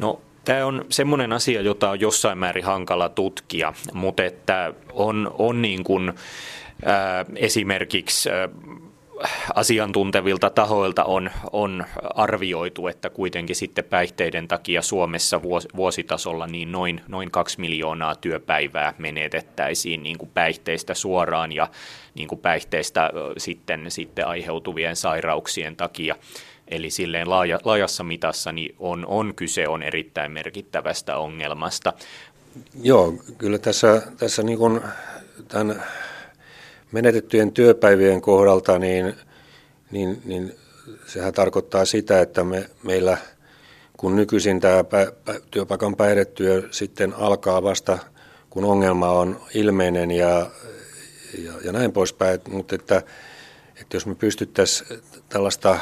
No Tämä on semmoinen asia, jota on jossain määrin hankala tutkia, mutta että on, on niin kuin, ää, esimerkiksi ää, asiantuntevilta tahoilta on, on arvioitu, että kuitenkin sitten päihteiden takia Suomessa vuositasolla niin noin, noin kaksi miljoonaa työpäivää menetettäisiin niin kuin päihteistä suoraan ja niin kuin päihteistä sitten, sitten aiheutuvien sairauksien takia. Eli silleen laaja, laajassa mitassa niin on, on kyse on erittäin merkittävästä ongelmasta. Joo, kyllä tässä, tässä niin kuin tämän menetettyjen työpäivien kohdalta, niin, niin, niin sehän tarkoittaa sitä, että me, meillä kun nykyisin tämä pä, pä, työpaikan päihdetyö sitten alkaa vasta, kun ongelma on ilmeinen ja, ja, ja näin poispäin, mutta että, että jos me pystyttäisiin tällaista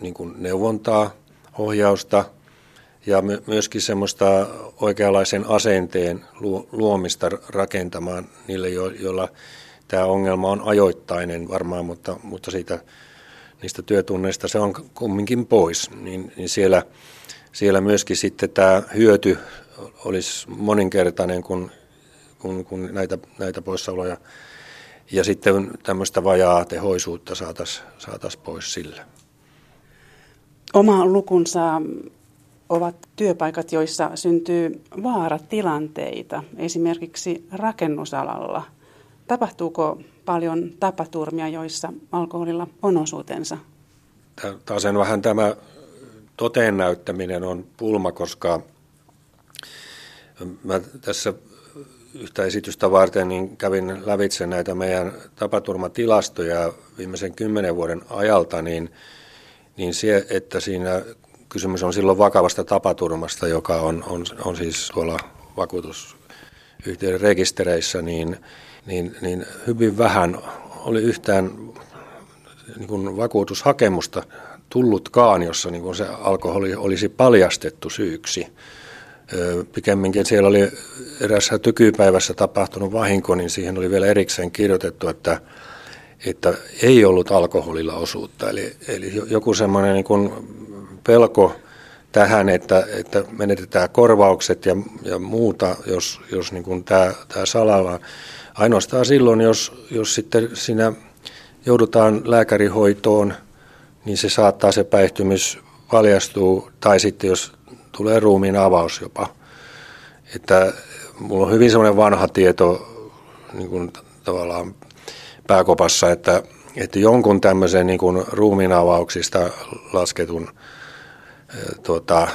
niin kuin neuvontaa, ohjausta ja myöskin semmoista oikeanlaisen asenteen luomista rakentamaan niille, joilla tämä ongelma on ajoittainen varmaan, mutta, mutta siitä, niistä työtunneista se on kumminkin pois, niin, niin siellä, siellä myöskin sitten tämä hyöty olisi moninkertainen, kun, kun, kun näitä, näitä poissaoloja ja sitten tämmöistä vajaa tehoisuutta saataisiin saatais pois sillä. Oma lukunsa ovat työpaikat, joissa syntyy vaaratilanteita, esimerkiksi rakennusalalla. Tapahtuuko paljon tapaturmia, joissa alkoholilla on osuutensa? Taas vähän tämä toteen näyttäminen on pulma, koska mä tässä yhtä esitystä varten niin kävin lävitse näitä meidän tapaturmatilastoja viimeisen kymmenen vuoden ajalta, niin – niin se, että siinä kysymys on silloin vakavasta tapaturmasta, joka on, on, on siis tuolla vakuutusyhtiöiden rekistereissä, niin, niin, niin hyvin vähän oli yhtään niin kuin vakuutushakemusta tullutkaan, jossa niin kuin se alkoholi olisi paljastettu syyksi. Pikemminkin siellä oli erässä tykypäivässä tapahtunut vahinko, niin siihen oli vielä erikseen kirjoitettu, että että ei ollut alkoholilla osuutta. Eli, eli joku semmoinen niin pelko tähän, että, että menetetään korvaukset ja, ja muuta, jos, jos niin kuin tämä, tämä salalla. Ainoastaan silloin, jos, jos sitten siinä joudutaan lääkärihoitoon, niin se saattaa se päihtymys paljastuu, tai sitten jos tulee ruumiin avaus jopa. Että mulla on hyvin semmoinen vanha tieto niin kuin tavallaan pääkopassa, että, että jonkun tämmöisen niin kuin ruumiinavauksista lasketun tuota,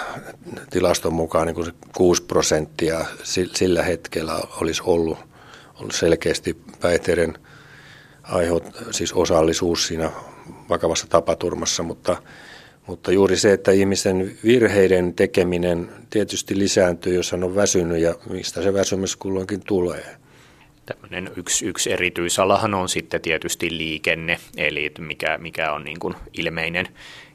tilaston mukaan niin kuin se 6 prosenttia sillä hetkellä olisi ollut, ollut selkeästi päihteiden aiheut, siis osallisuus siinä vakavassa tapaturmassa, mutta, mutta juuri se, että ihmisen virheiden tekeminen tietysti lisääntyy, jos hän on väsynyt ja mistä se väsymys kulloinkin tulee. Tämmöinen yksi, yksi erityisalahan on sitten tietysti liikenne, eli mikä, mikä on niin kuin ilmeinen,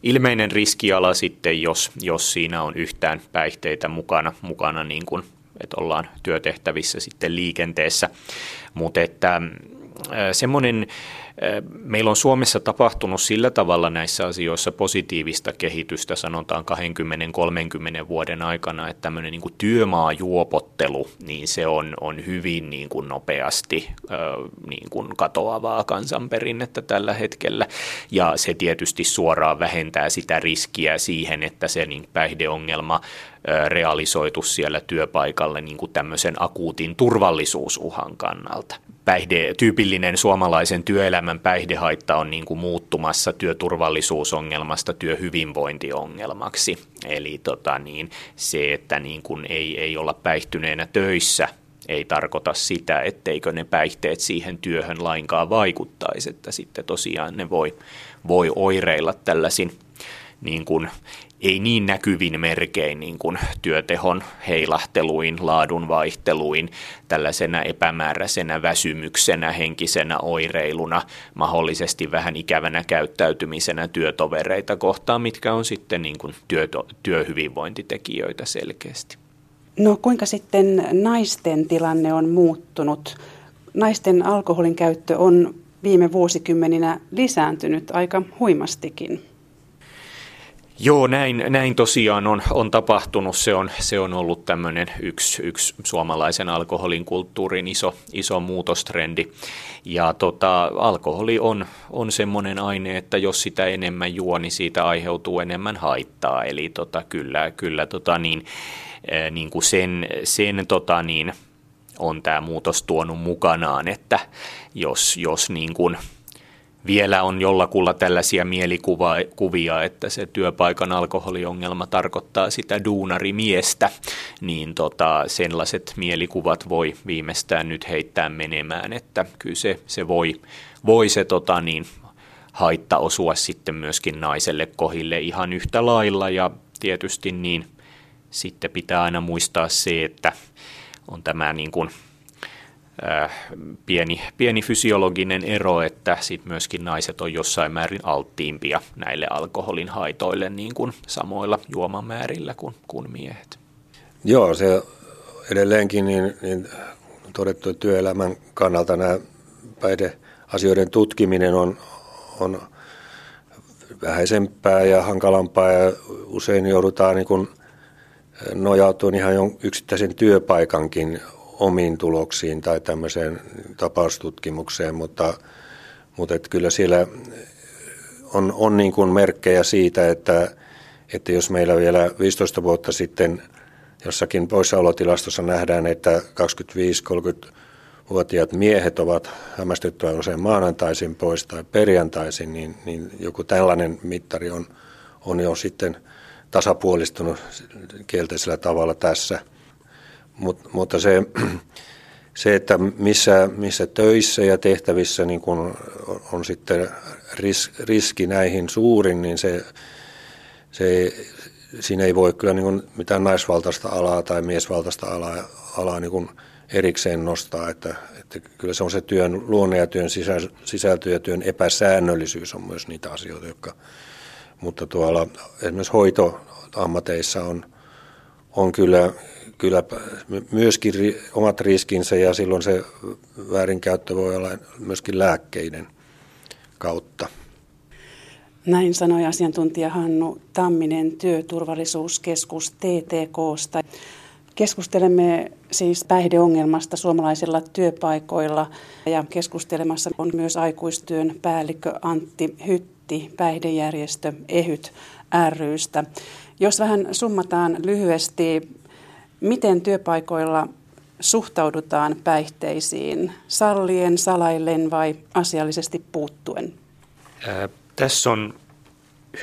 ilmeinen riskiala sitten, jos, jos siinä on yhtään päihteitä mukana, mukana niin kuin, että ollaan työtehtävissä sitten liikenteessä. Mutta että semmoinen Meillä on Suomessa tapahtunut sillä tavalla näissä asioissa positiivista kehitystä, sanotaan 20-30 vuoden aikana, että tämmöinen niin työmaajuopottelu, niin se on, on hyvin niin kuin nopeasti niin kuin katoavaa kansanperinnettä tällä hetkellä. Ja se tietysti suoraan vähentää sitä riskiä siihen, että se niin päihdeongelma realisoitu siellä työpaikalle niin kuin tämmöisen akuutin turvallisuusuhan kannalta. Päihde, tyypillinen suomalaisen työelämän päihdehaitta on niin kuin muuttumassa työturvallisuusongelmasta työhyvinvointiongelmaksi. Eli tota niin, se, että niin kuin ei, ei olla päihtyneenä töissä, ei tarkoita sitä, etteikö ne päihteet siihen työhön lainkaan vaikuttaisi, että sitten tosiaan ne voi, voi oireilla tällaisin niin kuin ei niin näkyvin merkein niin kuin työtehon heilahteluin, laadun vaihteluin, tällaisena epämääräisenä väsymyksenä, henkisenä oireiluna, mahdollisesti vähän ikävänä käyttäytymisenä työtovereita kohtaan, mitkä on sitten niin kuin työ, työhyvinvointitekijöitä selkeästi. No kuinka sitten naisten tilanne on muuttunut? Naisten alkoholin käyttö on viime vuosikymmeninä lisääntynyt aika huimastikin. Joo, näin, näin tosiaan on, on tapahtunut. Se on, se on ollut tämmöinen yksi, yksi suomalaisen alkoholin kulttuurin iso, iso muutostrendi. Ja tota, alkoholi on, on semmoinen aine, että jos sitä enemmän juo, niin siitä aiheutuu enemmän haittaa. Eli tota, kyllä, kyllä tota, niin, eh, niin kuin sen, sen tota, niin, on tämä muutos tuonut mukanaan, että jos, jos niin kuin vielä on jollakulla tällaisia mielikuvia, että se työpaikan alkoholiongelma tarkoittaa sitä duunarimiestä, niin tota, sellaiset mielikuvat voi viimeistään nyt heittää menemään, että kyllä se, se voi, voi se tota, niin, haitta osua sitten myöskin naiselle kohille ihan yhtä lailla. Ja tietysti niin sitten pitää aina muistaa se, että on tämä niin kuin pieni, pieni fysiologinen ero, että sit myöskin naiset on jossain määrin alttiimpia näille alkoholin haitoille niin kuin samoilla juomamäärillä kuin, kuin miehet. Joo, se edelleenkin niin, niin todettu työelämän kannalta nämä päihdeasioiden tutkiminen on, on vähäisempää ja hankalampaa ja usein joudutaan niin kuin nojautumaan ihan yksittäisen työpaikankin omiin tuloksiin tai tämmöiseen tapaustutkimukseen, mutta, mutta että kyllä siellä on, on niin kuin merkkejä siitä, että, että jos meillä vielä 15 vuotta sitten jossakin poissaolotilastossa nähdään, että 25-30-vuotiaat miehet ovat hämmästyttävän usein maanantaisin pois tai perjantaisin, niin, niin joku tällainen mittari on, on jo sitten tasapuolistunut kielteisellä tavalla tässä – Mut, mutta se, se, että missä, missä töissä ja tehtävissä niin kun on sitten ris, riski näihin suurin, niin se, se, siinä ei voi kyllä niin mitään naisvaltaista alaa tai miesvaltaista alaa, alaa niin erikseen nostaa, että, että kyllä se on se työn luonne ja työn sisältö ja työn epäsäännöllisyys on myös niitä asioita, jotka, mutta tuolla esimerkiksi hoitoammateissa on, on kyllä, kyllä myöskin omat riskinsä ja silloin se väärinkäyttö voi olla myöskin lääkkeiden kautta. Näin sanoi asiantuntija Hannu Tamminen Työturvallisuuskeskus TTKsta. Keskustelemme siis päihdeongelmasta suomalaisilla työpaikoilla ja keskustelemassa on myös aikuistyön päällikkö Antti Hytti päihdejärjestö EHYT rystä. Jos vähän summataan lyhyesti miten työpaikoilla suhtaudutaan päihteisiin, sallien, salaillen vai asiallisesti puuttuen? Ää, tässä on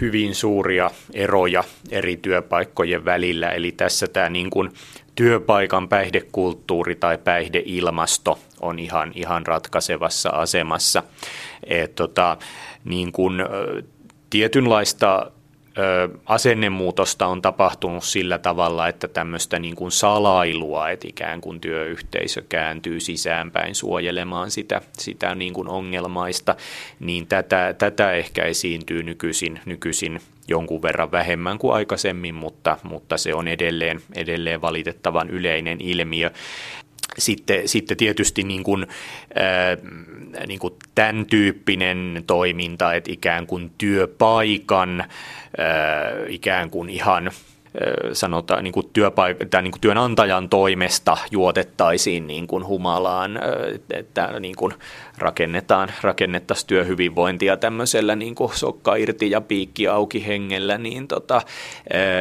hyvin suuria eroja eri työpaikkojen välillä, eli tässä tämä niin kuin työpaikan päihdekulttuuri tai päihdeilmasto on ihan, ihan ratkaisevassa asemassa. Et, tota, niin kuin, tietynlaista asennemuutosta on tapahtunut sillä tavalla, että tämmöistä niin kuin salailua, että ikään kuin työyhteisö kääntyy sisäänpäin suojelemaan sitä, sitä niin kuin ongelmaista, niin tätä, tätä ehkä esiintyy nykyisin, nykyisin jonkun verran vähemmän kuin aikaisemmin, mutta, mutta se on edelleen, edelleen valitettavan yleinen ilmiö sitten, sitten tietysti niin kuin, äh, niin kuin tämän tyyppinen toiminta, että ikään kuin työpaikan äh, ikään kuin ihan – sanotaan niin kuin työpaik- tai niin kuin työnantajan toimesta juotettaisiin niin kuin humalaan, että niin kuin rakennetaan, rakennettaisiin työhyvinvointia tämmöisellä niin kuin sokka irti ja piikki auki hengellä, niin tota,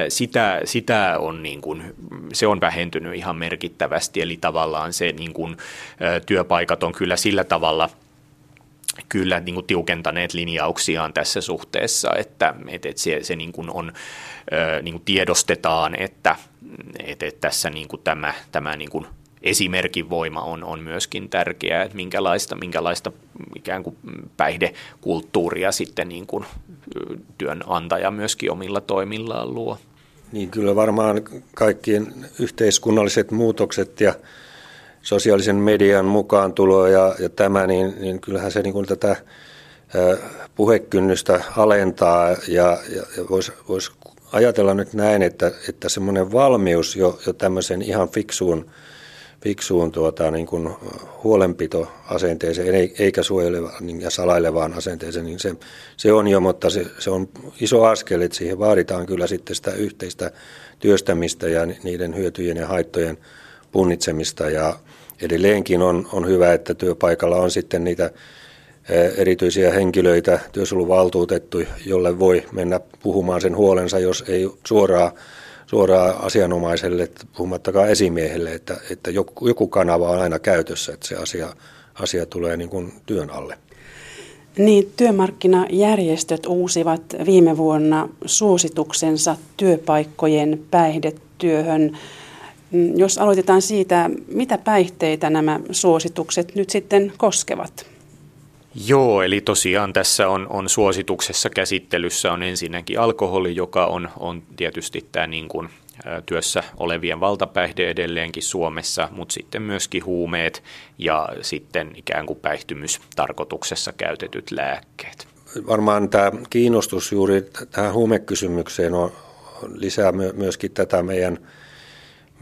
sitä, sitä on, niin kuin, se on vähentynyt ihan merkittävästi, eli tavallaan se niin kuin, työpaikat on kyllä sillä tavalla – kyllä niin kuin tiukentaneet linjauksiaan tässä suhteessa, että, että, se, se niin kuin on, niin kuin tiedostetaan, että, että, että tässä niin kuin tämä, tämä niin kuin esimerkin voima on, on myöskin tärkeää, että minkälaista, minkälaista ikään kuin päihdekulttuuria sitten niin kuin työnantaja myöskin omilla toimillaan luo. Niin kyllä varmaan kaikkien yhteiskunnalliset muutokset ja sosiaalisen median mukaan tulo ja, ja tämä, niin, niin kyllähän se niin kuin tätä puhekynnystä alentaa ja, ja, ja voisi vois ajatella nyt näin, että, että semmoinen valmius jo, jo tämmöisen ihan fiksuun fiksuun tuota, niin kuin huolenpitoasenteeseen eikä suojelevaan niin, ja salailevaan asenteeseen, niin se, se on jo, mutta se, se on iso askel, että siihen vaaditaan kyllä sitten sitä yhteistä työstämistä ja niiden hyötyjen ja haittojen punnitsemista ja edelleenkin on, on hyvä, että työpaikalla on sitten niitä erityisiä henkilöitä, työsuojeluvaltuutettu, jolle voi mennä puhumaan sen huolensa, jos ei suoraan suoraan asianomaiselle, puhumattakaan esimiehelle, että, että joku, joku kanava on aina käytössä, että se asia, asia tulee niin kuin työn alle. Niin, työmarkkinajärjestöt uusivat viime vuonna suosituksensa työpaikkojen päihdetyöhön. Mm, jos aloitetaan siitä, mitä päihteitä nämä suositukset nyt sitten koskevat? Joo, eli tosiaan tässä on, on suosituksessa käsittelyssä on ensinnäkin alkoholi, joka on, on tietysti tämä niin kuin työssä olevien valtapäihde edelleenkin Suomessa, mutta sitten myöskin huumeet ja sitten ikään kuin päihtymystarkoituksessa käytetyt lääkkeet. Varmaan tämä kiinnostus juuri tähän huumekysymykseen on, lisää myöskin tätä meidän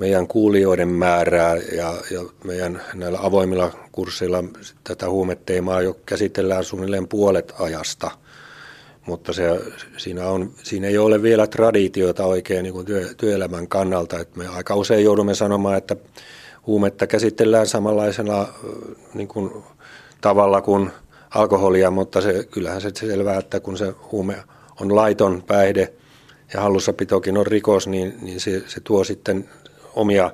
meidän kuulijoiden määrää ja, ja meidän näillä avoimilla kursseilla tätä huumeteemaa jo käsitellään suunnilleen puolet ajasta. Mutta se, siinä, on, siinä ei ole vielä traditiota oikein niin kuin työ, työelämän kannalta. Että me aika usein joudumme sanomaan, että huumetta käsitellään samanlaisena niin kuin, tavalla kuin alkoholia, mutta se, kyllähän se selvää, että kun se huume on laiton päihde ja hallussapitokin on rikos, niin, niin se, se tuo sitten omia,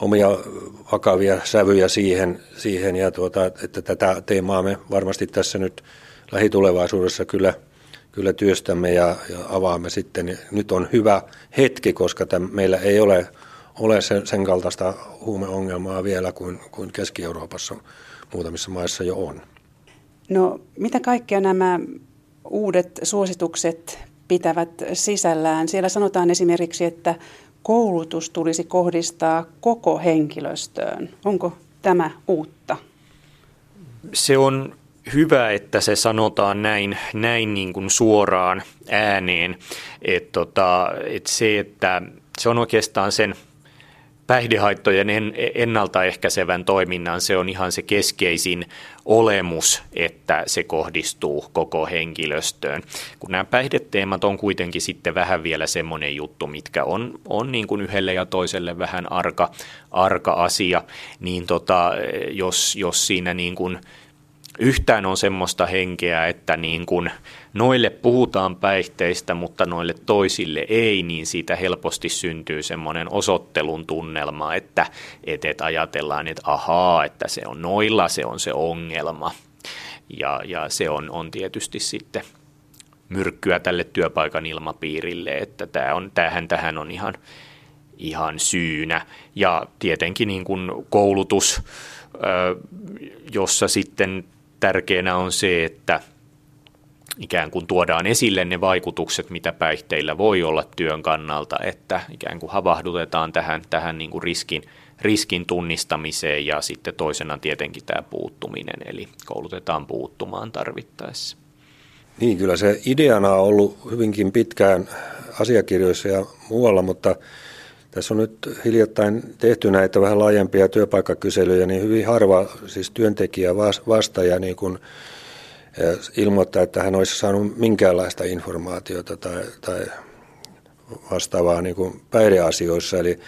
omia vakavia sävyjä siihen, siihen ja tuota, että tätä teemaa me varmasti tässä nyt lähitulevaisuudessa kyllä, kyllä työstämme ja, ja avaamme sitten. Nyt on hyvä hetki, koska meillä ei ole, ole sen, sen kaltaista huumeongelmaa vielä kuin, kuin Keski-Euroopassa muutamissa maissa jo on. No mitä kaikkea nämä uudet suositukset pitävät sisällään? Siellä sanotaan esimerkiksi, että koulutus tulisi kohdistaa koko henkilöstöön. Onko tämä uutta? Se on hyvä, että se sanotaan näin, näin niin kuin suoraan ääneen. että tota, et se, että se on oikeastaan sen – päihdehaittojen ennaltaehkäisevän toiminnan se on ihan se keskeisin olemus, että se kohdistuu koko henkilöstöön. Kun nämä päihdeteemat on kuitenkin sitten vähän vielä semmoinen juttu, mitkä on, on niin kuin yhdelle ja toiselle vähän arka, arka asia, niin tota, jos, jos siinä niin kuin yhtään on semmoista henkeä, että niin kun noille puhutaan päihteistä, mutta noille toisille ei, niin siitä helposti syntyy semmoinen osoittelun tunnelma, että, että, että ajatellaan, että ahaa, että se on noilla, se on se ongelma. Ja, ja se on, on tietysti sitten myrkkyä tälle työpaikan ilmapiirille, että tämä on, tämähän tähän on ihan, ihan syynä. Ja tietenkin niin kuin koulutus, jossa sitten tärkeänä on se, että ikään kuin tuodaan esille ne vaikutukset, mitä päihteillä voi olla työn kannalta, että ikään kuin havahdutetaan tähän, tähän niin kuin riskin, riskin tunnistamiseen ja sitten toisena tietenkin tämä puuttuminen, eli koulutetaan puuttumaan tarvittaessa. Niin, kyllä se ideana on ollut hyvinkin pitkään asiakirjoissa ja muualla, mutta tässä on nyt hiljattain tehty näitä vähän laajempia työpaikkakyselyjä, niin hyvin harva siis työntekijä vastaaja niin kuin ilmoittaa, että hän olisi saanut minkäänlaista informaatiota tai, tai vastaavaa niin kuin päihdeasioissa. Eli,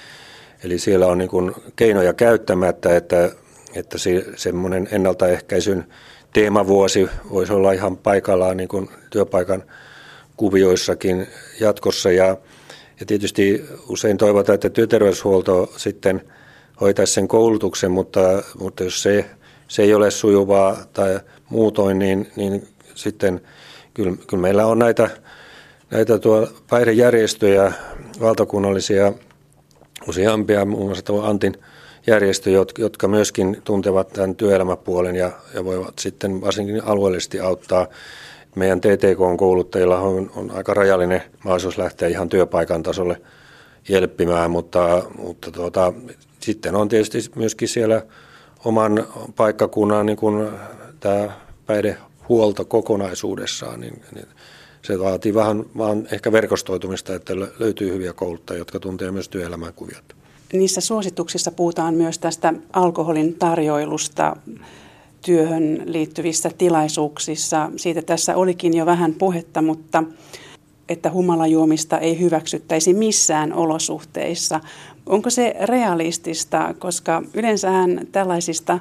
eli siellä on niin kuin keinoja käyttämättä, että, että se, semmoinen ennaltaehkäisyn teemavuosi voisi olla ihan paikallaan niin kuin työpaikan kuvioissakin jatkossa. Ja ja tietysti usein toivotaan, että työterveyshuolto sitten hoitaisi sen koulutuksen, mutta, mutta jos se, se ei ole sujuvaa tai muutoin, niin, niin sitten kyllä, kyllä meillä on näitä, näitä tuo päihdejärjestöjä, valtakunnallisia useampia, muun muassa tuo Antin järjestö, jotka myöskin tuntevat tämän työelämäpuolen ja, ja voivat sitten varsinkin alueellisesti auttaa meidän TTK-kouluttajilla on, on aika rajallinen mahdollisuus lähteä ihan työpaikan tasolle jelppimään, mutta, mutta tuota, sitten on tietysti myöskin siellä oman paikkakunnan niin kuin tämä päihdehuolto kokonaisuudessaan, niin, niin se vaatii vähän vaan ehkä verkostoitumista, että löytyy hyviä kouluttajia, jotka tuntee myös työelämän kuviot. niissä suosituksissa puhutaan myös tästä alkoholin tarjoilusta työhön liittyvissä tilaisuuksissa. Siitä tässä olikin jo vähän puhetta, mutta että humalajuomista ei hyväksyttäisi missään olosuhteissa. Onko se realistista, koska yleensähän tällaisista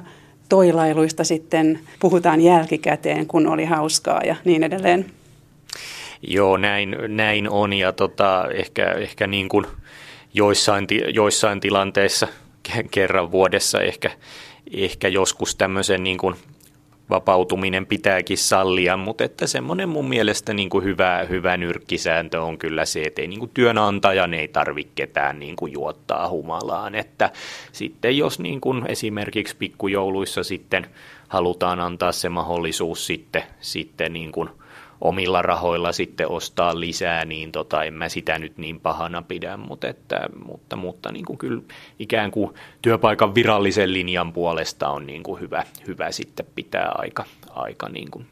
toilailuista sitten puhutaan jälkikäteen, kun oli hauskaa ja niin edelleen? Joo, näin, näin on ja tota, ehkä, ehkä niin kuin joissain, joissain tilanteissa kerran vuodessa ehkä, ehkä joskus tämmöisen niin kuin vapautuminen pitääkin sallia, mutta että semmoinen mun mielestä niin kuin hyvä, hyvä nyrkkisääntö on kyllä se, että ei niin kuin työnantajan ei tarvitse ketään niin kuin juottaa humalaan, että sitten jos niin kuin esimerkiksi pikkujouluissa sitten halutaan antaa se mahdollisuus sitten, sitten niin kuin omilla rahoilla sitten ostaa lisää, niin tota, en mä sitä nyt niin pahana pidä, mutta, että, mutta, mutta niin kuin kyllä ikään kuin työpaikan virallisen linjan puolesta on niin kuin hyvä, hyvä sitten pitää aika, aika niin kuin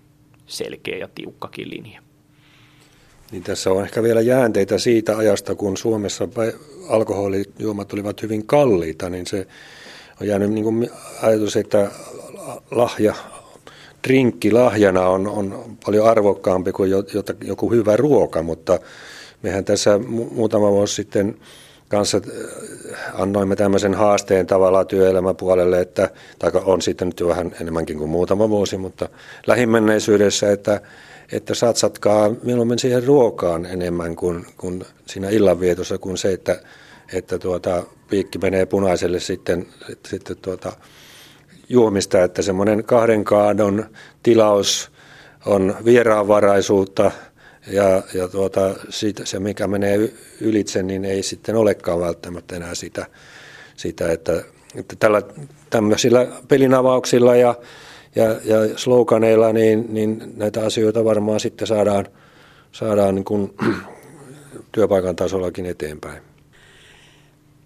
selkeä ja tiukkakin linja. Niin tässä on ehkä vielä jäänteitä siitä ajasta, kun Suomessa alkoholijuomat olivat hyvin kalliita, niin se on jäänyt niin kuin ajatus, että lahja drinkki lahjana on, on paljon arvokkaampi kuin joku hyvä ruoka, mutta mehän tässä muutama vuosi sitten kanssa äh, annoimme tämmöisen haasteen tavallaan työelämäpuolelle, että, tai on sitten nyt jo vähän enemmänkin kuin muutama vuosi, mutta lähimenneisyydessä, että, että satsatkaa mieluummin siihen ruokaan enemmän kuin, kuin siinä illanvietossa, kuin se, että, että tuota, piikki menee punaiselle sitten, sitten tuota, juomista, että semmoinen kahden kaadon tilaus on vieraanvaraisuutta ja, ja tuota, siitä, se mikä menee ylitse, niin ei sitten olekaan välttämättä enää sitä, sitä että, että tällä, tämmöisillä pelinavauksilla ja, ja, ja sloganeilla niin, niin näitä asioita varmaan sitten saadaan, saadaan niin kuin työpaikan tasollakin eteenpäin.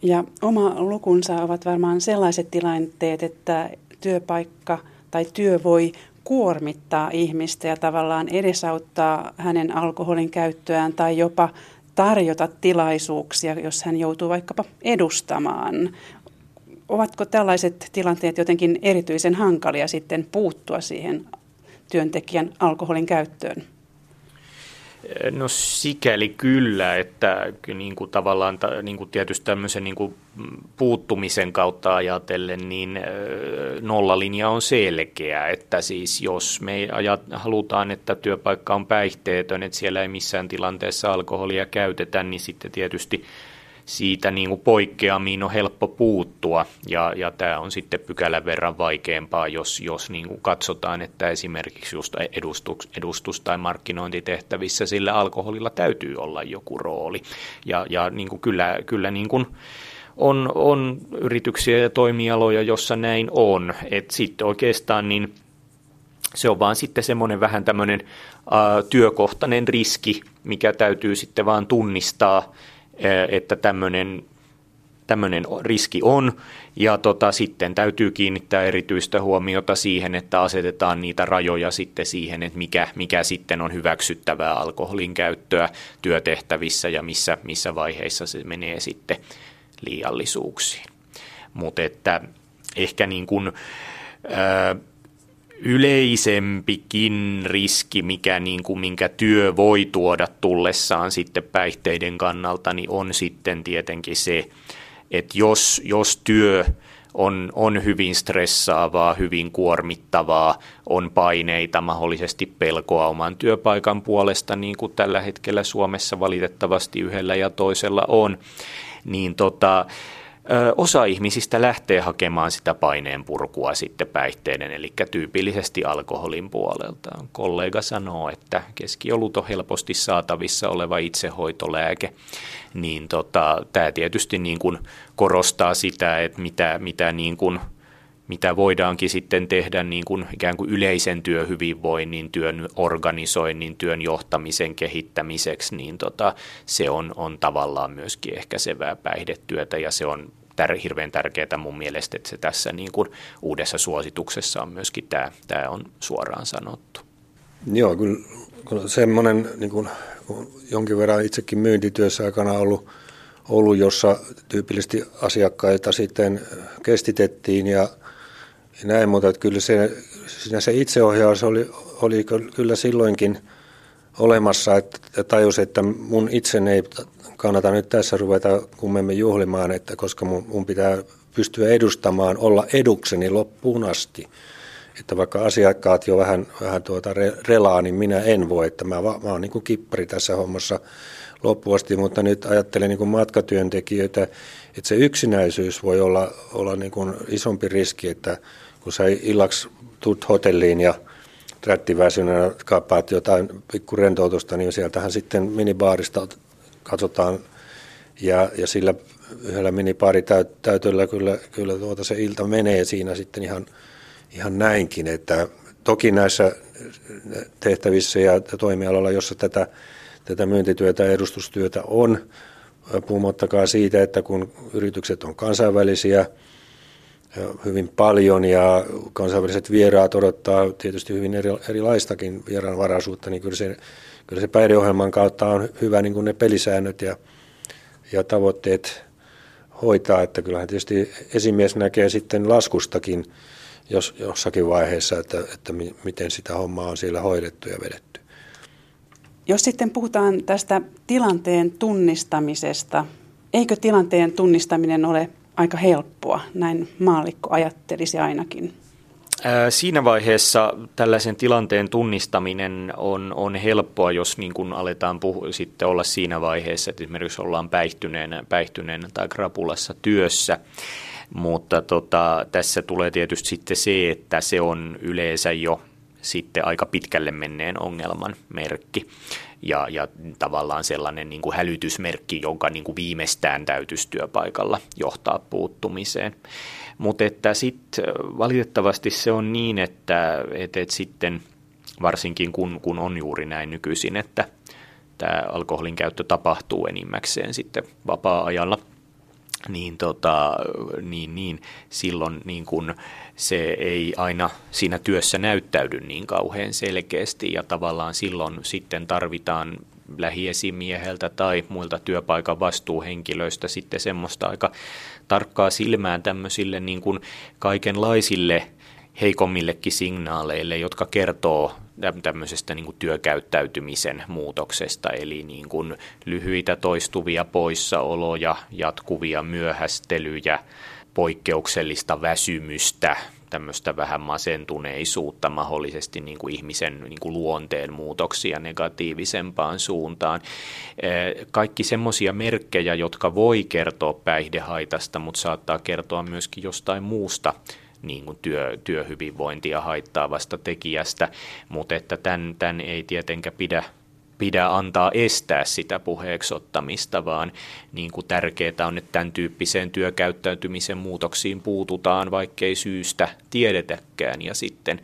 Ja oma lukunsa ovat varmaan sellaiset tilanteet, että työpaikka tai työ voi kuormittaa ihmistä ja tavallaan edesauttaa hänen alkoholin käyttöään tai jopa tarjota tilaisuuksia, jos hän joutuu vaikkapa edustamaan. Ovatko tällaiset tilanteet jotenkin erityisen hankalia sitten puuttua siihen työntekijän alkoholin käyttöön? No sikäli kyllä, että niin kuin tavallaan niin kuin tietysti tämmöisen niin kuin puuttumisen kautta ajatellen, niin nollalinja on selkeä, että siis jos me ajat, halutaan, että työpaikka on päihteetön, että siellä ei missään tilanteessa alkoholia käytetä, niin sitten tietysti siitä niin kuin poikkeamiin on helppo puuttua. Ja, ja tämä on sitten pykälän verran vaikeampaa, jos, jos niin kuin katsotaan, että esimerkiksi just edustus, edustus- tai markkinointitehtävissä sillä alkoholilla täytyy olla joku rooli. Ja, ja niin kuin kyllä, kyllä niin kuin on, on yrityksiä ja toimialoja, jossa näin on, että sitten oikeastaan niin se on vaan sitten semmoinen vähän tämmöinen ä, työkohtainen riski, mikä täytyy sitten vaan tunnistaa että tämmöinen tämmöinen riski on, ja tota, sitten täytyy kiinnittää erityistä huomiota siihen, että asetetaan niitä rajoja sitten siihen, että mikä, mikä sitten on hyväksyttävää alkoholin käyttöä työtehtävissä ja missä, missä vaiheissa se menee sitten liiallisuuksiin. Mutta että ehkä niin kuin, ää, yleisempikin riski, mikä niin kuin, minkä työ voi tuoda tullessaan sitten päihteiden kannalta, niin on sitten tietenkin se, että jos, jos työ on, on hyvin stressaavaa, hyvin kuormittavaa, on paineita, mahdollisesti pelkoa oman työpaikan puolesta, niin kuin tällä hetkellä Suomessa valitettavasti yhdellä ja toisella on, niin tota, Osa ihmisistä lähtee hakemaan sitä paineen purkua sitten päihteiden, eli tyypillisesti alkoholin puolelta. Kollega sanoo, että keskiolut on helposti saatavissa oleva itsehoitolääke, niin tota, tämä tietysti niin kuin korostaa sitä, että mitä, mitä niin kuin mitä voidaankin sitten tehdä niin kuin ikään kuin yleisen työhyvinvoinnin, työn organisoinnin, työn johtamisen kehittämiseksi, niin tota, se on, on tavallaan myöskin ehkäisevää päihdetyötä ja se on tär, hirveän tärkeää mun mielestä, että se tässä niin kuin uudessa suosituksessa on myöskin tämä, tämä on suoraan sanottu. Joo, kyllä semmoinen niin kuin, jonkin verran itsekin myyntityössä aikana ollut, ollut, jossa tyypillisesti asiakkaita sitten kestitettiin ja näin, mutta että kyllä se, siinä se itseohjaus oli, oli kyllä silloinkin olemassa, että tajus, että mun itse ei kannata nyt tässä ruveta kummemmin juhlimaan, että koska mun, mun pitää pystyä edustamaan, olla edukseni loppuun asti. Että vaikka asiakkaat jo vähän, vähän tuota re, relaa, niin minä en voi, että mä, mä oon niin kuin kippari tässä hommassa loppuun asti, mutta nyt ajattelen niin kuin matkatyöntekijöitä, että se yksinäisyys voi olla, olla niin kuin isompi riski, että kun sä illaksi tuut hotelliin ja rättiväisynä kaappaat jotain pikku rentoutusta, niin sieltähän sitten minibaarista katsotaan. Ja, ja sillä yhdellä miniparitäytöllä kyllä, kyllä tuota se ilta menee siinä sitten ihan, ihan näinkin, että toki näissä tehtävissä ja toimialalla, jossa tätä, tätä myyntityötä ja edustustyötä on, puhumattakaan siitä, että kun yritykset on kansainvälisiä hyvin paljon ja kansainväliset vieraat odottaa tietysti hyvin eri, erilaistakin vieraanvaraisuutta, niin kyllä se, kyllä se päihdeohjelman kautta on hyvä niin kuin ne pelisäännöt ja, ja tavoitteet hoitaa, että kyllähän tietysti esimies näkee sitten laskustakin jos, jossakin vaiheessa, että, että miten sitä hommaa on siellä hoidettu ja vedetty. Jos sitten puhutaan tästä tilanteen tunnistamisesta, eikö tilanteen tunnistaminen ole aika helppoa, näin maallikko ajattelisi ainakin? Siinä vaiheessa tällaisen tilanteen tunnistaminen on, on helppoa, jos niin kuin aletaan puhu, sitten olla siinä vaiheessa, että esimerkiksi ollaan päihtyneenä, päihtyneenä tai krapulassa työssä. Mutta tota, tässä tulee tietysti sitten se, että se on yleensä jo sitten aika pitkälle menneen ongelman merkki ja, ja tavallaan sellainen niin kuin hälytysmerkki, jonka niin kuin viimeistään täytyisi työpaikalla johtaa puuttumiseen. Mutta että sitten valitettavasti se on niin, että, että, että sitten varsinkin kun, kun on juuri näin nykyisin, että tämä alkoholin käyttö tapahtuu enimmäkseen sitten vapaa-ajalla, niin, tota, niin, niin silloin niin kun se ei aina siinä työssä näyttäydy niin kauhean selkeästi ja tavallaan silloin sitten tarvitaan lähiesimieheltä tai muilta työpaikan vastuuhenkilöistä sitten semmoista aika tarkkaa silmään tämmöisille niin kuin kaikenlaisille heikommillekin signaaleille, jotka kertoo tämmöisestä niin kuin työkäyttäytymisen muutoksesta, eli niin kuin lyhyitä toistuvia poissaoloja, jatkuvia myöhästelyjä, poikkeuksellista väsymystä, tämmöistä vähän masentuneisuutta, mahdollisesti niin kuin ihmisen niin kuin luonteen muutoksia negatiivisempaan suuntaan. Kaikki semmoisia merkkejä, jotka voi kertoa päihdehaitasta, mutta saattaa kertoa myöskin jostain muusta niin kuin työ, työhyvinvointia haittaavasta tekijästä, mutta että tämän, tämän ei tietenkään pidä pidä antaa estää sitä puheeksi ottamista, vaan niin kuin tärkeää on, että tämän tyyppiseen työkäyttäytymisen muutoksiin puututaan, vaikkei syystä tiedetäkään, ja sitten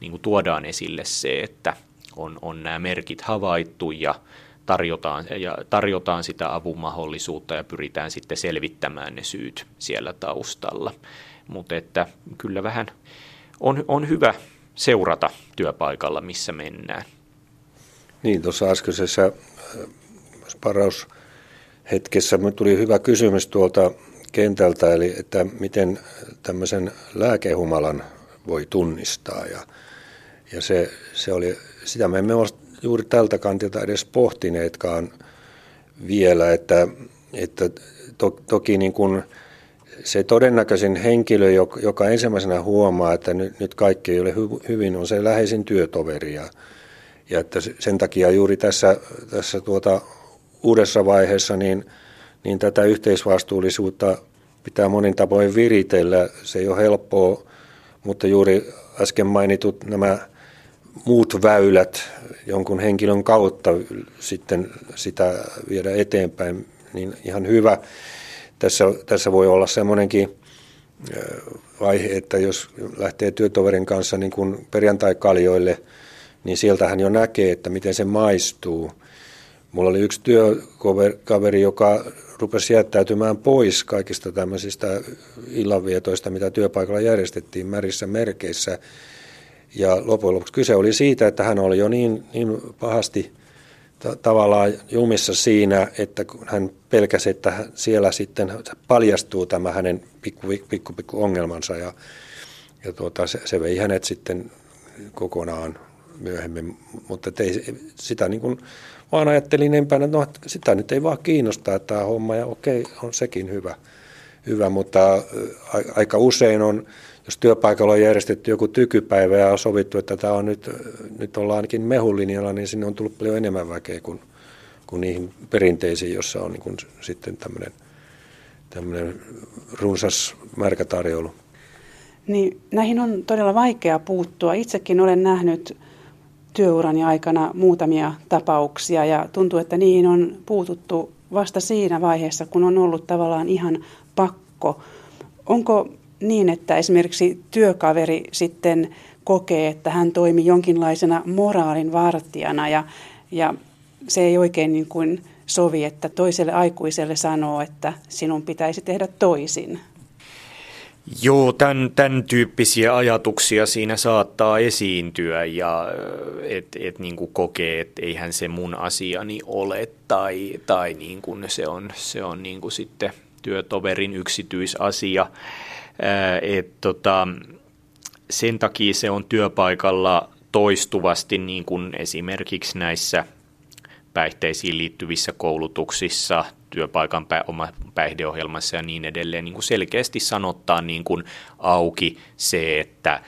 niin kuin tuodaan esille se, että on, on nämä merkit havaittu ja tarjotaan, ja tarjotaan sitä avun mahdollisuutta ja pyritään sitten selvittämään ne syyt siellä taustalla. Mutta että kyllä vähän on, on hyvä seurata työpaikalla, missä mennään. Niin, tuossa äskeisessä äh, sparaushetkessä tuli hyvä kysymys tuolta kentältä, eli että miten tämmöisen lääkehumalan voi tunnistaa. Ja, ja se, se oli, sitä me emme ole juuri tältä kantilta edes pohtineetkaan vielä, että, että to, toki niin kuin se todennäköisin henkilö, joka ensimmäisenä huomaa, että nyt, kaikki ei ole hyvin, on se läheisin työtoveri. Ja, ja että sen takia juuri tässä, tässä tuota uudessa vaiheessa niin, niin tätä yhteisvastuullisuutta pitää monin tavoin viritellä. Se ei ole helppoa, mutta juuri äsken mainitut nämä muut väylät jonkun henkilön kautta sitten sitä viedä eteenpäin, niin ihan hyvä. Tässä, tässä voi olla semmoinenkin vaihe, että jos lähtee työtoverin kanssa niin kuin perjantai-kaljoille – niin sieltähän jo näkee, että miten se maistuu. Mulla oli yksi työkaveri, joka rupesi jättäytymään pois kaikista tämmöisistä illanvietoista, mitä työpaikalla järjestettiin märissä merkeissä. Ja loppujen lopuksi kyse oli siitä, että hän oli jo niin, niin pahasti tavallaan jumissa siinä, että kun hän pelkäsi, että siellä sitten paljastuu tämä hänen pikku, pikku, pikku ongelmansa ja, ja tuota, se, se vei hänet sitten kokonaan myöhemmin, mutta ei, sitä niin kuin vaan ajattelin empänä, no sitä nyt ei vaan kiinnostaa tämä homma ja okei, on sekin hyvä, hyvä mutta aika usein on, jos työpaikalla on järjestetty joku tykypäivä ja on sovittu, että tämä on nyt, nyt ollaan ainakin mehulinjalla, niin sinne on tullut paljon enemmän väkeä kuin, kuin niihin perinteisiin, jossa on niin kuin sitten tämmöinen, tämmöinen runsas märkä tarjoulu. Niin, näihin on todella vaikea puuttua. Itsekin olen nähnyt työurani aikana muutamia tapauksia ja tuntuu, että niihin on puututtu vasta siinä vaiheessa, kun on ollut tavallaan ihan pakko. Onko niin, että esimerkiksi työkaveri sitten kokee, että hän toimi jonkinlaisena moraalin vartijana ja, ja se ei oikein niin kuin sovi, että toiselle aikuiselle sanoo, että sinun pitäisi tehdä toisin? Joo, tämän, tämän tyyppisiä ajatuksia siinä saattaa esiintyä ja että et, niin kuin kokee, että eihän se mun asiani ole tai, tai niin kuin se on, se on niin kuin sitten työtoverin yksityisasia. Et tota, sen takia se on työpaikalla toistuvasti niin kuin esimerkiksi näissä päihteisiin liittyvissä koulutuksissa, työpaikan pä- oma päihdeohjelmassa ja niin edelleen niin kuin selkeästi sanottaa niin kuin auki se, että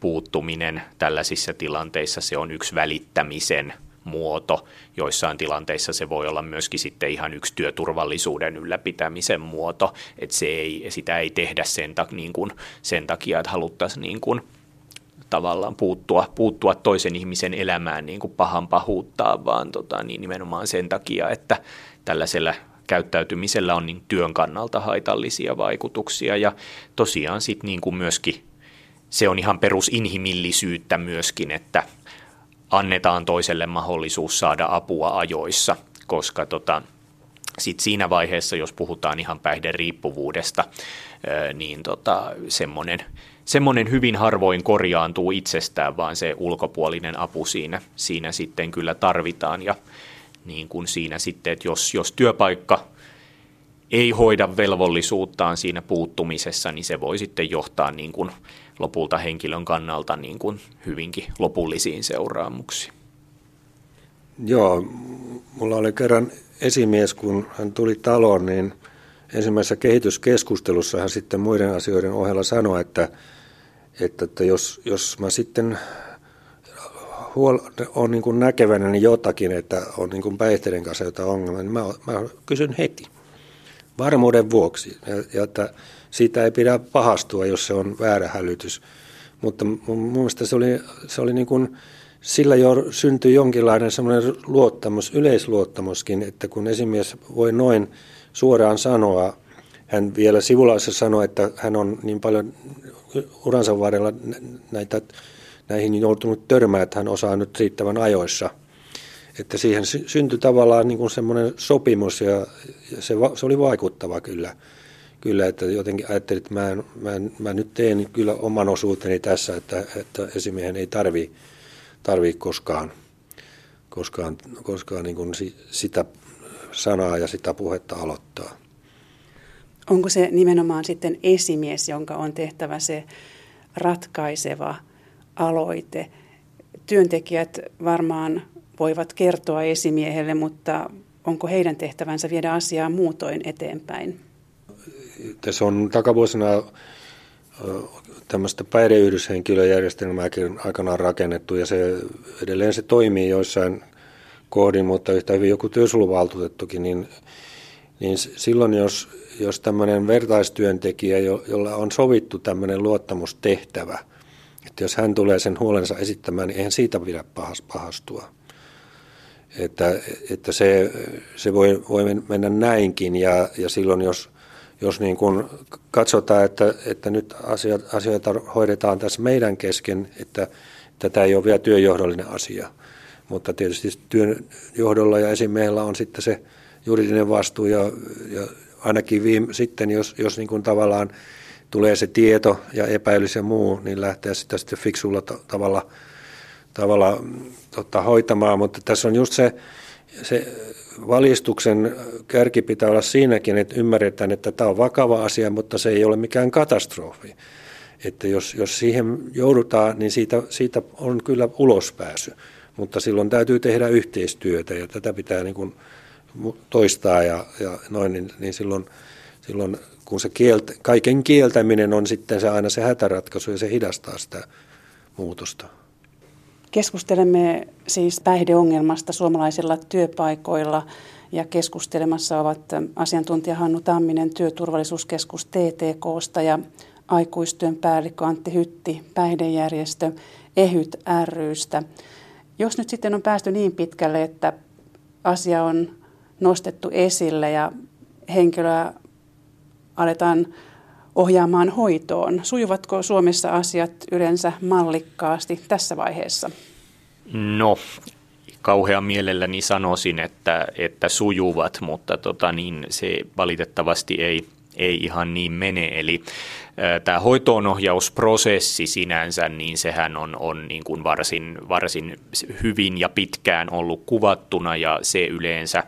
puuttuminen tällaisissa tilanteissa se on yksi välittämisen muoto. Joissain tilanteissa se voi olla myöskin sitten ihan yksi työturvallisuuden ylläpitämisen muoto, että se ei, sitä ei tehdä sen, ta, niin kuin, sen takia, että haluttaisiin niin kuin, tavallaan puuttua, puuttua toisen ihmisen elämään niin kuin pahan pahuuttaa, vaan tota, niin nimenomaan sen takia, että tällaisella käyttäytymisellä on niin työn kannalta haitallisia vaikutuksia ja tosiaan sitten niin kuin myöskin se on ihan perusinhimillisyyttä myöskin, että annetaan toiselle mahdollisuus saada apua ajoissa, koska tota, sit siinä vaiheessa, jos puhutaan ihan päihderiippuvuudesta, niin tota, semmoinen, semmoinen hyvin harvoin korjaantuu itsestään, vaan se ulkopuolinen apu siinä, siinä sitten kyllä tarvitaan. Ja niin kuin siinä sitten, että jos, jos työpaikka ei hoida velvollisuuttaan siinä puuttumisessa, niin se voi sitten johtaa niin kuin lopulta henkilön kannalta niin kuin hyvinkin lopullisiin seuraamuksiin. Joo, mulla oli kerran esimies, kun hän tuli taloon, niin ensimmäisessä kehityskeskustelussa hän sitten muiden asioiden ohella sanoi, että, että, että jos, jos mä sitten huol, on niin näkevänä niin jotakin, että on niin päihteiden kanssa jotain ongelmaa, niin mä, mä kysyn heti varmuuden vuoksi. Että siitä ei pidä pahastua, jos se on väärä hälytys. Mutta mun mielestä se oli, se oli niin kuin, sillä jo syntyi jonkinlainen semmoinen luottamus, yleisluottamuskin, että kun esimies voi noin suoraan sanoa, hän vielä sivulaisessa sanoi, että hän on niin paljon uransa varrella näitä, näihin joutunut törmää, että hän osaa nyt riittävän ajoissa. Että siihen syntyi tavallaan niin kuin semmoinen sopimus ja se, se oli vaikuttava kyllä kyllä, että jotenkin ajattelin, että mä, mä, mä nyt teen kyllä oman osuuteni tässä, että, että esimiehen ei tarvi, tarvi koskaan, koskaan, koskaan niin kuin sitä sanaa ja sitä puhetta aloittaa. Onko se nimenomaan sitten esimies, jonka on tehtävä se ratkaiseva aloite? Työntekijät varmaan voivat kertoa esimiehelle, mutta onko heidän tehtävänsä viedä asiaa muutoin eteenpäin? tässä on takavuosina tämmöistä päihdeyhdyshenkilöjärjestelmääkin aikanaan rakennettu ja se edelleen se toimii joissain kohdin, mutta yhtä hyvin joku työsuojeluvaltuutettukin, niin, niin silloin jos, jos tämmöinen vertaistyöntekijä, jo, jolla on sovittu tämmöinen luottamustehtävä, että jos hän tulee sen huolensa esittämään, niin eihän siitä pidä pahastua. Että, että se, se voi, voi mennä näinkin ja, ja silloin jos jos niin kuin katsotaan, että, että nyt asiat, asioita hoidetaan tässä meidän kesken, että tätä ei ole vielä työjohdollinen asia. Mutta tietysti työnjohdolla ja esimiehellä on sitten se juridinen vastuu ja, ja ainakin viime, sitten, jos, jos niin kuin tavallaan tulee se tieto ja epäilys ja muu, niin lähtee sitä sitten fiksulla tavalla, tavalla tota, hoitamaan. Mutta tässä on just se, se valistuksen kärki pitää olla siinäkin, että ymmärretään, että tämä on vakava asia, mutta se ei ole mikään katastrofi. Että jos, jos siihen joudutaan, niin siitä, siitä on kyllä ulospääsy, mutta silloin täytyy tehdä yhteistyötä ja tätä pitää niin kuin toistaa ja, ja noin, niin, niin silloin, silloin kun se kieltä, kaiken kieltäminen on sitten se aina se hätäratkaisu ja se hidastaa sitä muutosta. Keskustelemme siis päihdeongelmasta suomalaisilla työpaikoilla ja keskustelemassa ovat asiantuntija Hannu Tamminen Työturvallisuuskeskus TTKsta ja aikuistyön päällikkö Antti Hytti päihdejärjestö EHYT rystä. Jos nyt sitten on päästy niin pitkälle, että asia on nostettu esille ja henkilöä aletaan ohjaamaan hoitoon. Sujuvatko Suomessa asiat yleensä mallikkaasti tässä vaiheessa? No, kauhean mielelläni sanoisin, että, että sujuvat, mutta tota, niin se valitettavasti ei, ei ihan niin mene. Eli tämä hoitoonohjausprosessi sinänsä, niin sehän on, on niin kuin varsin, varsin hyvin ja pitkään ollut kuvattuna ja se yleensä,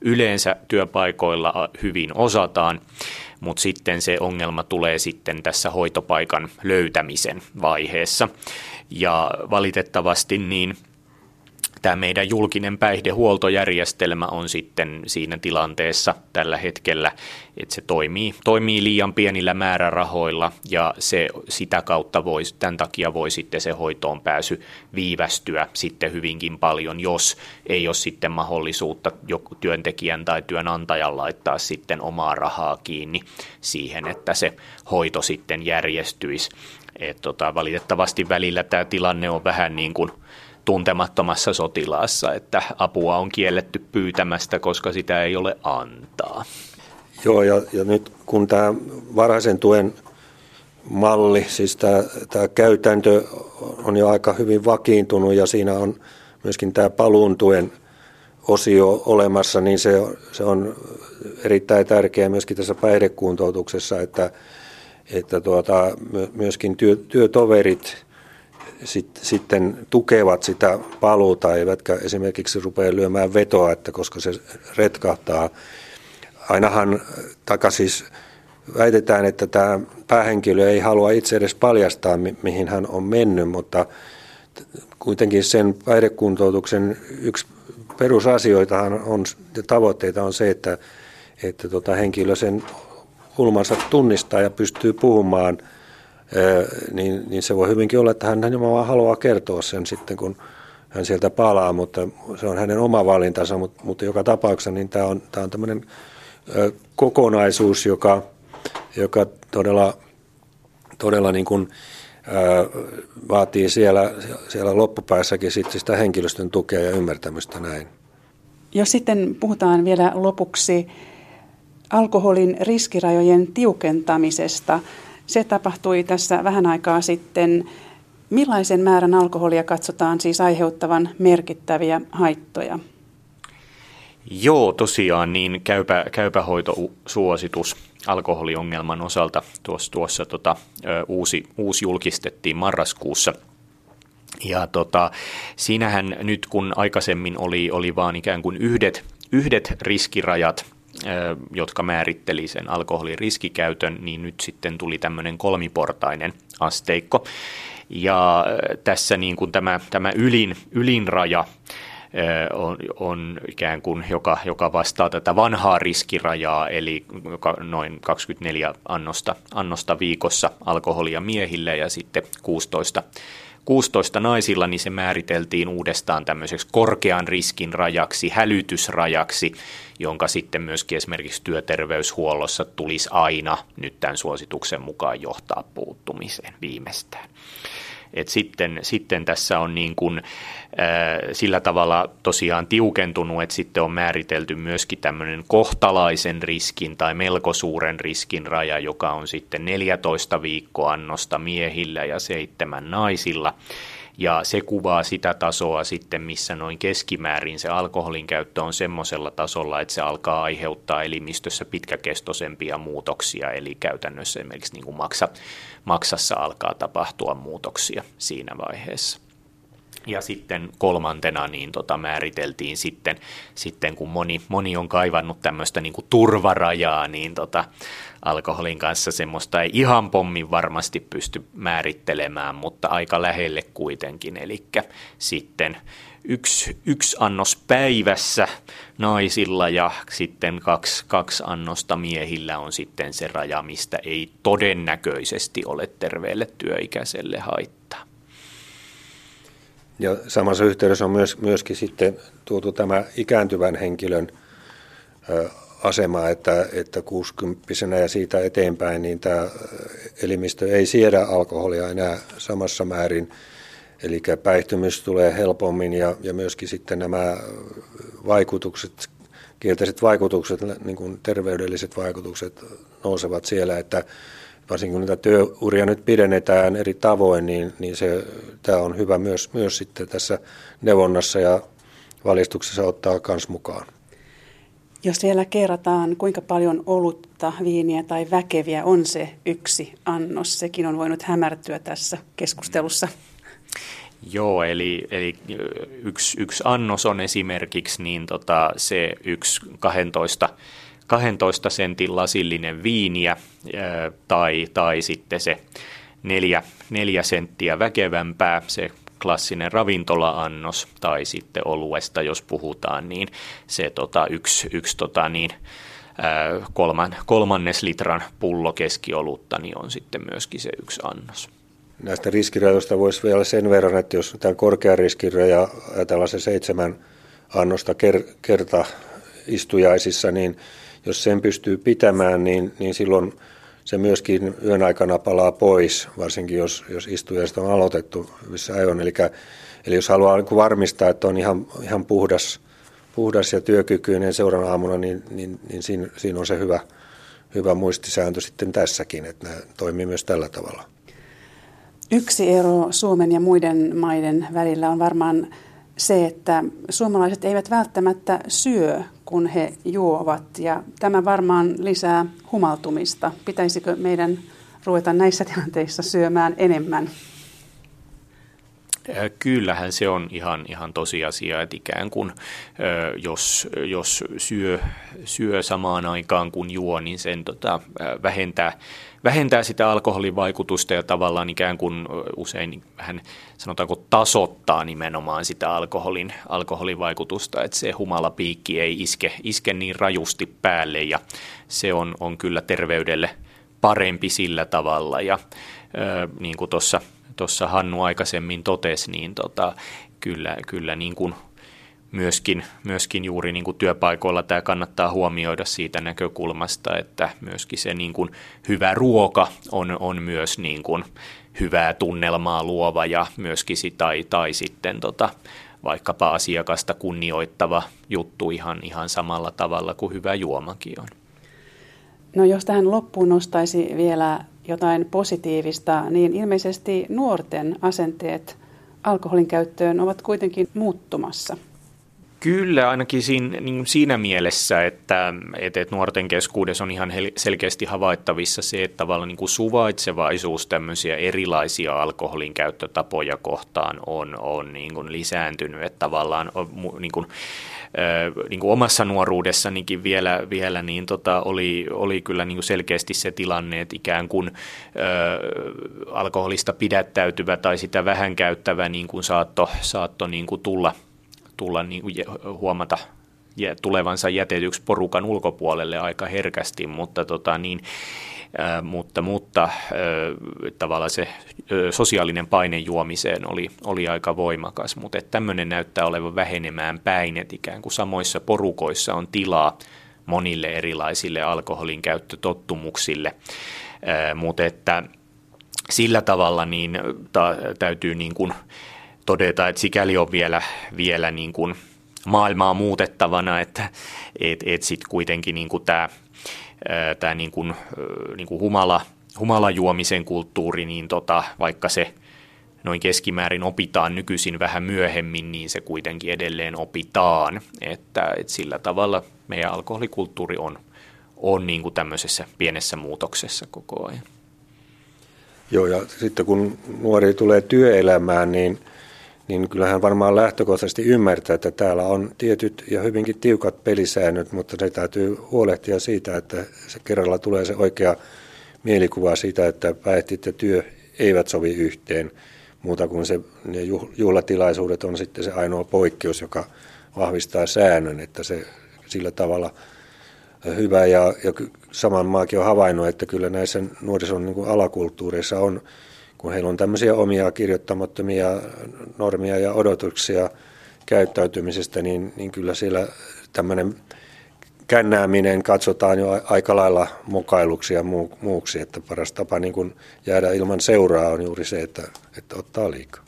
yleensä työpaikoilla hyvin osataan mutta sitten se ongelma tulee sitten tässä hoitopaikan löytämisen vaiheessa. Ja valitettavasti niin tämä meidän julkinen päihdehuoltojärjestelmä on sitten siinä tilanteessa tällä hetkellä, että se toimii, toimii liian pienillä määrärahoilla ja se sitä kautta voi, tämän takia voi sitten se hoitoon pääsy viivästyä sitten hyvinkin paljon, jos ei ole sitten mahdollisuutta joku työntekijän tai työnantajan laittaa sitten omaa rahaa kiinni siihen, että se hoito sitten järjestyisi. Et tota, valitettavasti välillä tämä tilanne on vähän niin kuin – tuntemattomassa sotilaassa, että apua on kielletty pyytämästä, koska sitä ei ole antaa. Joo, ja, ja nyt kun tämä varhaisen tuen malli, siis tämä, tämä käytäntö on jo aika hyvin vakiintunut ja siinä on myöskin tämä paluun tuen osio olemassa, niin se, se on erittäin tärkeää myöskin tässä päihdekuntoutuksessa, että, että tuota, myöskin työ, työtoverit sit, sitten tukevat sitä paluuta, eivätkä esimerkiksi rupea lyömään vetoa, että koska se retkahtaa. Ainahan takaisin väitetään, että tämä päähenkilö ei halua itse edes paljastaa, mi- mihin hän on mennyt, mutta kuitenkin sen päihdekuntoutuksen yksi perusasioitahan on, ja tavoitteita on se, että, että tota henkilö sen ulmansa tunnistaa ja pystyy puhumaan – niin, niin se voi hyvinkin olla, että hän nimenomaan haluaa kertoa sen sitten, kun hän sieltä palaa, mutta se on hänen oma valintansa, mutta, mutta joka tapauksessa niin tämä on, tämä on tämmöinen kokonaisuus, joka, joka todella, todella niin kuin, vaatii siellä, siellä loppupäässäkin sitten sitä henkilöstön tukea ja ymmärtämystä näin. Jos sitten puhutaan vielä lopuksi alkoholin riskirajojen tiukentamisesta – se tapahtui tässä vähän aikaa sitten. Millaisen määrän alkoholia katsotaan siis aiheuttavan merkittäviä haittoja? Joo, tosiaan niin käypä, käypähoitosuositus alkoholiongelman osalta tuossa, tuossa tota, uusi, uusi julkistettiin marraskuussa. Ja tota, siinähän nyt kun aikaisemmin oli, oli vaan ikään kuin yhdet, yhdet riskirajat jotka määritteli sen alkoholin riskikäytön, niin nyt sitten tuli tämmöinen kolmiportainen asteikko. Ja tässä niin kuin tämä, tämä ylin, ylinraja on, on ikään kuin, joka, joka vastaa tätä vanhaa riskirajaa, eli noin 24 annosta, annosta viikossa alkoholia miehille ja sitten 16 16 naisilla, niin se määriteltiin uudestaan tämmöiseksi korkean riskin rajaksi, hälytysrajaksi, jonka sitten myöskin esimerkiksi työterveyshuollossa tulisi aina nyt tämän suosituksen mukaan johtaa puuttumiseen viimeistään. Et sitten, sitten tässä on niin kuin, sillä tavalla tosiaan tiukentunut, että sitten on määritelty myöskin tämmöinen kohtalaisen riskin tai melko suuren riskin raja, joka on sitten 14 viikkoannosta miehillä ja seitsemän naisilla. Ja se kuvaa sitä tasoa sitten, missä noin keskimäärin se alkoholin käyttö on semmoisella tasolla, että se alkaa aiheuttaa elimistössä pitkäkestoisempia muutoksia, eli käytännössä esimerkiksi niin kuin maksa, maksassa alkaa tapahtua muutoksia siinä vaiheessa. Ja sitten kolmantena niin tota, määriteltiin sitten, sitten kun moni, moni on kaivannut tämmöistä niin turvarajaa, niin tota, alkoholin kanssa semmoista ei ihan pommin varmasti pysty määrittelemään, mutta aika lähelle kuitenkin. Eli sitten yksi, yksi annos päivässä naisilla ja sitten kaksi, kaksi annosta miehillä on sitten se raja, mistä ei todennäköisesti ole terveelle työikäiselle haittaa. Ja samassa yhteydessä on myös, myöskin sitten tuotu tämä ikääntyvän henkilön asema, että, että 60 ja siitä eteenpäin, niin tämä elimistö ei siedä alkoholia enää samassa määrin. Eli päihtymys tulee helpommin ja, ja myöskin sitten nämä vaikutukset, kielteiset vaikutukset, niin kuin terveydelliset vaikutukset nousevat siellä, että varsinkin kun niitä työuria nyt pidennetään eri tavoin, niin, niin se, tämä on hyvä myös, myös sitten tässä neuvonnassa ja valistuksessa ottaa myös mukaan. Jos vielä kerrataan, kuinka paljon olutta, viiniä tai väkeviä on se yksi annos, sekin on voinut hämärtyä tässä keskustelussa. Joo, eli, eli yksi, yksi annos on esimerkiksi niin tota, se yksi 12 12 sentin lasillinen viiniä tai, tai sitten se neljä, neljä senttiä väkevämpää, se klassinen ravintola-annos tai sitten oluesta, jos puhutaan, niin se tota, yksi, yksi tota, niin, kolman, kolmannes litran pullo keskiolutta niin on sitten myöskin se yksi annos. Näistä riskirajoista voisi vielä sen verran, että jos tämä korkea riskiraja ajatellaan se seitsemän annosta ker- kerta istujaisissa, niin jos sen pystyy pitämään, niin, niin silloin se myöskin yön aikana palaa pois, varsinkin jos, jos istujasta on aloitettu hyvissä ajoin. Eli, eli jos haluaa niin varmistaa, että on ihan, ihan puhdas, puhdas ja työkykyinen seuraavan aamuna, niin, niin, niin siinä, siinä on se hyvä, hyvä muistisääntö sitten tässäkin, että nämä toimii myös tällä tavalla. Yksi ero Suomen ja muiden maiden välillä on varmaan se, että suomalaiset eivät välttämättä syö, kun he juovat. Ja tämä varmaan lisää humaltumista. Pitäisikö meidän ruveta näissä tilanteissa syömään enemmän? Kyllähän se on ihan, ihan tosiasia, että ikään kuin jos, jos syö, syö samaan aikaan kuin juo, niin sen tota, vähentää, vähentää sitä alkoholin vaikutusta ja tavallaan ikään kuin usein vähän sanotaanko tasoittaa nimenomaan sitä alkoholin, alkoholin vaikutusta, että se humalapiikki ei iske, iske niin rajusti päälle ja se on, on kyllä terveydelle parempi sillä tavalla. Ja niin kuin tuossa tuossa Hannu aikaisemmin totesi, niin tota, kyllä, kyllä niin kuin myöskin, myöskin juuri niin kuin työpaikoilla tämä kannattaa huomioida siitä näkökulmasta, että myöskin se niin kuin hyvä ruoka on, on myös niin kuin hyvää tunnelmaa luova ja myöskin tai, tai sitten tota, vaikkapa asiakasta kunnioittava juttu ihan, ihan samalla tavalla kuin hyvä juomakin on. No jos tähän loppuun nostaisi vielä jotain positiivista, niin ilmeisesti nuorten asenteet alkoholin käyttöön ovat kuitenkin muuttumassa. Kyllä, ainakin siinä, niin siinä mielessä, että, että nuorten keskuudessa on ihan selkeästi havaittavissa se, että tavallaan niin kuin suvaitsevaisuus tämmöisiä erilaisia alkoholin käyttötapoja kohtaan on, on niin kuin lisääntynyt, että tavallaan niin kuin, niin kuin omassa nuoruudessanikin vielä, vielä niin tota, oli, oli kyllä niin kuin selkeästi se tilanne, että ikään kuin ö, alkoholista pidättäytyvä tai sitä vähän käyttävä niin kuin saatto, saatto niin kuin tulla, tulla niin kuin huomata tulevansa jätetyksi porukan ulkopuolelle aika herkästi, mutta tota, niin, mutta, mutta tavallaan se sosiaalinen paine juomiseen oli, oli aika voimakas, mutta tämmöinen näyttää olevan vähenemään päin, että ikään kuin samoissa porukoissa on tilaa monille erilaisille alkoholin käyttötottumuksille, mutta että sillä tavalla niin ta, täytyy niin kuin todeta, että sikäli on vielä, vielä niin kuin maailmaa muutettavana, että et, et sitten kuitenkin niin kuin tämä tämä niin kuin, niin kuin humala, humalajuomisen kulttuuri, niin tota, vaikka se noin keskimäärin opitaan nykyisin vähän myöhemmin, niin se kuitenkin edelleen opitaan. Että, että sillä tavalla meidän alkoholikulttuuri on, on niin kuin tämmöisessä pienessä muutoksessa koko ajan. Joo, ja sitten kun nuori tulee työelämään, niin, niin kyllähän varmaan lähtökohtaisesti ymmärtää, että täällä on tietyt ja hyvinkin tiukat pelisäännöt, mutta se täytyy huolehtia siitä, että se kerralla tulee se oikea mielikuva siitä, että päihtit ja työ eivät sovi yhteen. Muuta kuin se, ne juhlatilaisuudet on sitten se ainoa poikkeus, joka vahvistaa säännön, että se sillä tavalla hyvä. Ja, ja saman maakin on havainnut, että kyllä näissä nuorison niin kuin alakulttuureissa on, kun heillä on tämmöisiä omia kirjoittamattomia normia ja odotuksia käyttäytymisestä, niin, niin kyllä siellä tämmöinen kännääminen katsotaan jo aika lailla mukailuksi ja muuksi, että paras tapa niin kuin jäädä ilman seuraa on juuri se, että, että ottaa liikaa.